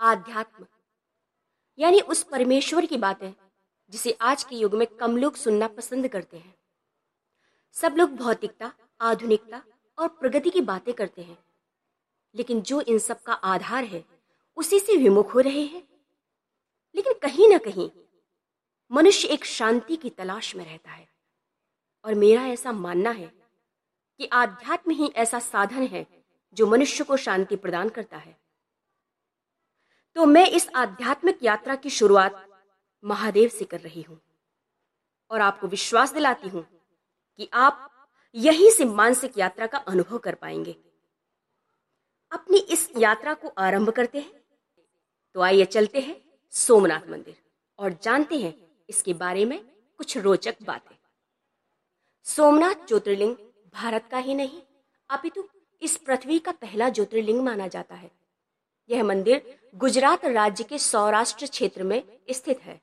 आध्यात्म। यानी उस परमेश्वर की बातें जिसे आज के युग में कम लोग सुनना पसंद करते हैं। सब लोग भौतिकता, आधुनिकता और प्रगति की बातें करते हैं। लेकिन जो इन सब का आधार है, उसी से विमुख हो रहे हैं। लेकिन कहीं ना कहीं, मनुष्य एक शांति की तलाश में रहता है। और मेरा ऐसा मानना है कि आध्यात्म ही ऐसा साधन है, जो मनुष्य को शांति प्रदान करता है। तो मैं इस आध्यात्मिक यात्रा की शुरुआत महादेव से कर रही हूँ। और आपको विश्वास दिलाती हूँ कि आप यहीं से मानसिक यात्रा का अनुभव कर पाएँगे। अपनी इस यात्रा को आरंभ करते हैं तो आइए चलते हैं सोमनाथ मंदिर और जानते हैं इसके बारे में कुछ रोचक बातें। सोमनाथ ज्योतिर्लिंग भारत का ही नहीं, अपितु इस पृथ्वी का पहला ज्योतिर्लिंग माना जाता है। यह मंदिर गुजरात राज्य के सौराष्ट्र क्षेत्र में स्थित है।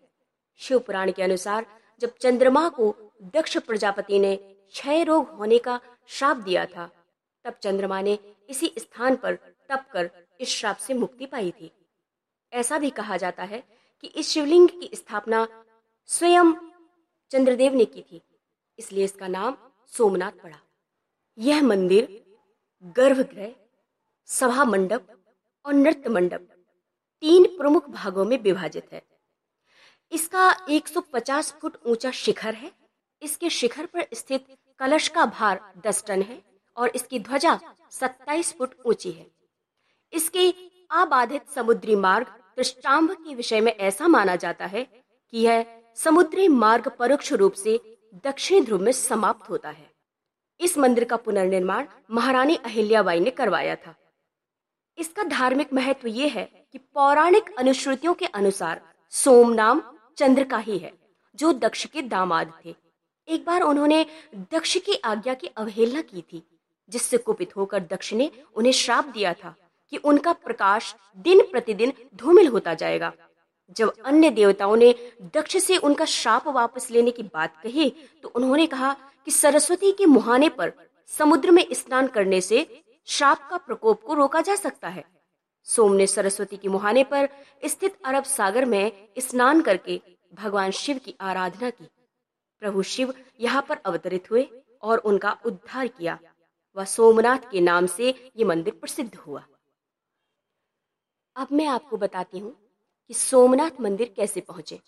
शिव पुराण के अनुसार, जब चंद्रमा को दक्ष प्रजापति ने क्षय रोग होने का श्राप दिया था, तब चंद्रमा ने इसी स्थान पर तप कर इस श्राप से मुक्ति पाई थी। ऐसा भी कहा जाता है कि इस शिवलिंग की स्थापना स्वयं चंद्रदेव ने की थी, इसलिए इसका नाम सोमनाथ पड़ा। यह मंदिर गर्भगृह सभा मंडप और नृत्य मंडप तीन प्रमुख भागों में विभाजित है। इसका 150 फुट ऊँचा शिखर है। इसके शिखर पर स्थित कलश का भार 10 टन है और इसकी ध्वजा 27 फुट ऊँची है। इसके अबाधित समुद्री मार्ग दृष्टाम्भ के विषय में ऐसा माना जाता है कि यह समुद्री मार्ग परोक्ष रूप से दक्षिण ध्रुव में समाप्त होता है। इस मंदिर का पुनर्निर्माण महारानी अहिल्याबाई ने करवाया था। इसका धार्मिक महत्व ये है कि पौराणिक अनुश्रुतियों के अनुसार सोम नाम चंद्र का ही है, जो दक्ष के दामाद थे। एक बार उन्होंने दक्ष की आज्ञा की अवहेलना की थी, जिससे कुपित होकर दक्ष ने उन्हें श्राप दिया था कि उनका प्रकाश दिन प्रतिदिन धूमिल होता जाएगा। जब अन्य देवताओं ने दक्ष से उनका श्राप वापस लेने की बात कही तो उन्होंने कहा कि सरस्वती के मुहाने पर समुद्र में स्नान करने से श्राप का प्रकोप को रोका जा सकता है। सोम ने सरस्वती के मुहाने पर स्थित अरब सागर में स्नान करके भगवान शिव की आराधना की। प्रभु शिव यहाँ पर अवतरित हुए और उनका उद्धार किया। व सोमनाथ के नाम से ये मंदिर प्रसिद्ध हुआ। अब मैं आपको बताती हूँ कि सोमनाथ मंदिर कैसे पहुँचे।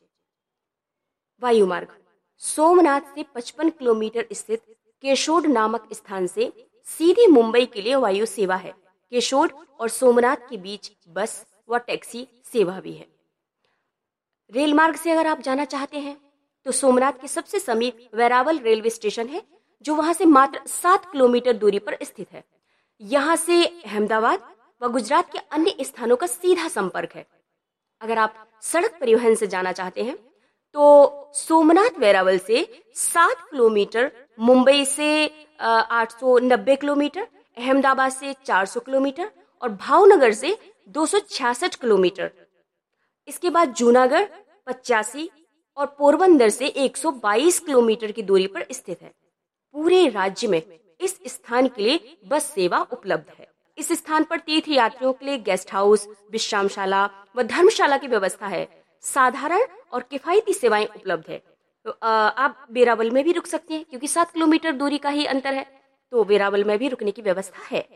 वायु मार्ग सोमनाथ से 55 किलोमीटर स्थित केशोड नामक स्थान से सीधी मुंबई के लिए वायु सेवा है। केशोड और सोमनाथ के बीच बस व टैक्सी सेवा भी है। रेल मार्ग से अगर आप जाना चाहते हैं तो सोमनाथ के सबसे समीप वैरावल रेलवे स्टेशन है, जो वहाँ से मात्र सात किलोमीटर दूरी पर स्थित है। यहाँ से अहमदाबाद व गुजरात के अन्य स्थानों का सीधा संपर्क है। अगर आप सड़क परिवहन से जाना चाहते हैं तो सोमनाथ वेरावल से सात किलोमीटर मुंबई से आठ सौ नब्बे किलोमीटर, अहमदाबाद से चार सौ किलोमीटर और भावनगर से दो सौ छियासठ किलोमीटर। इसके बाद जूनागढ़, पचासी और पोरबंदर से 122 किलोमीटर की दूरी पर स्थित है। पूरे राज्य में इस स्थान के लिए बस सेवा उपलब्ध है। इस स्थान पर तीर्थ यात्रियों के लिए गेस्ट हाउस, विश्रामशाला व धर्मशाला की व्यवस्था है। साधारण और किफायती सेवाएँ उपलब्ध है। तो आप बेरावल में भी रुक सकते हैं, क्योंकि सात किलोमीटर दूरी का ही अंतर है। तो बेरावल में भी रुकने की व्यवस्था है।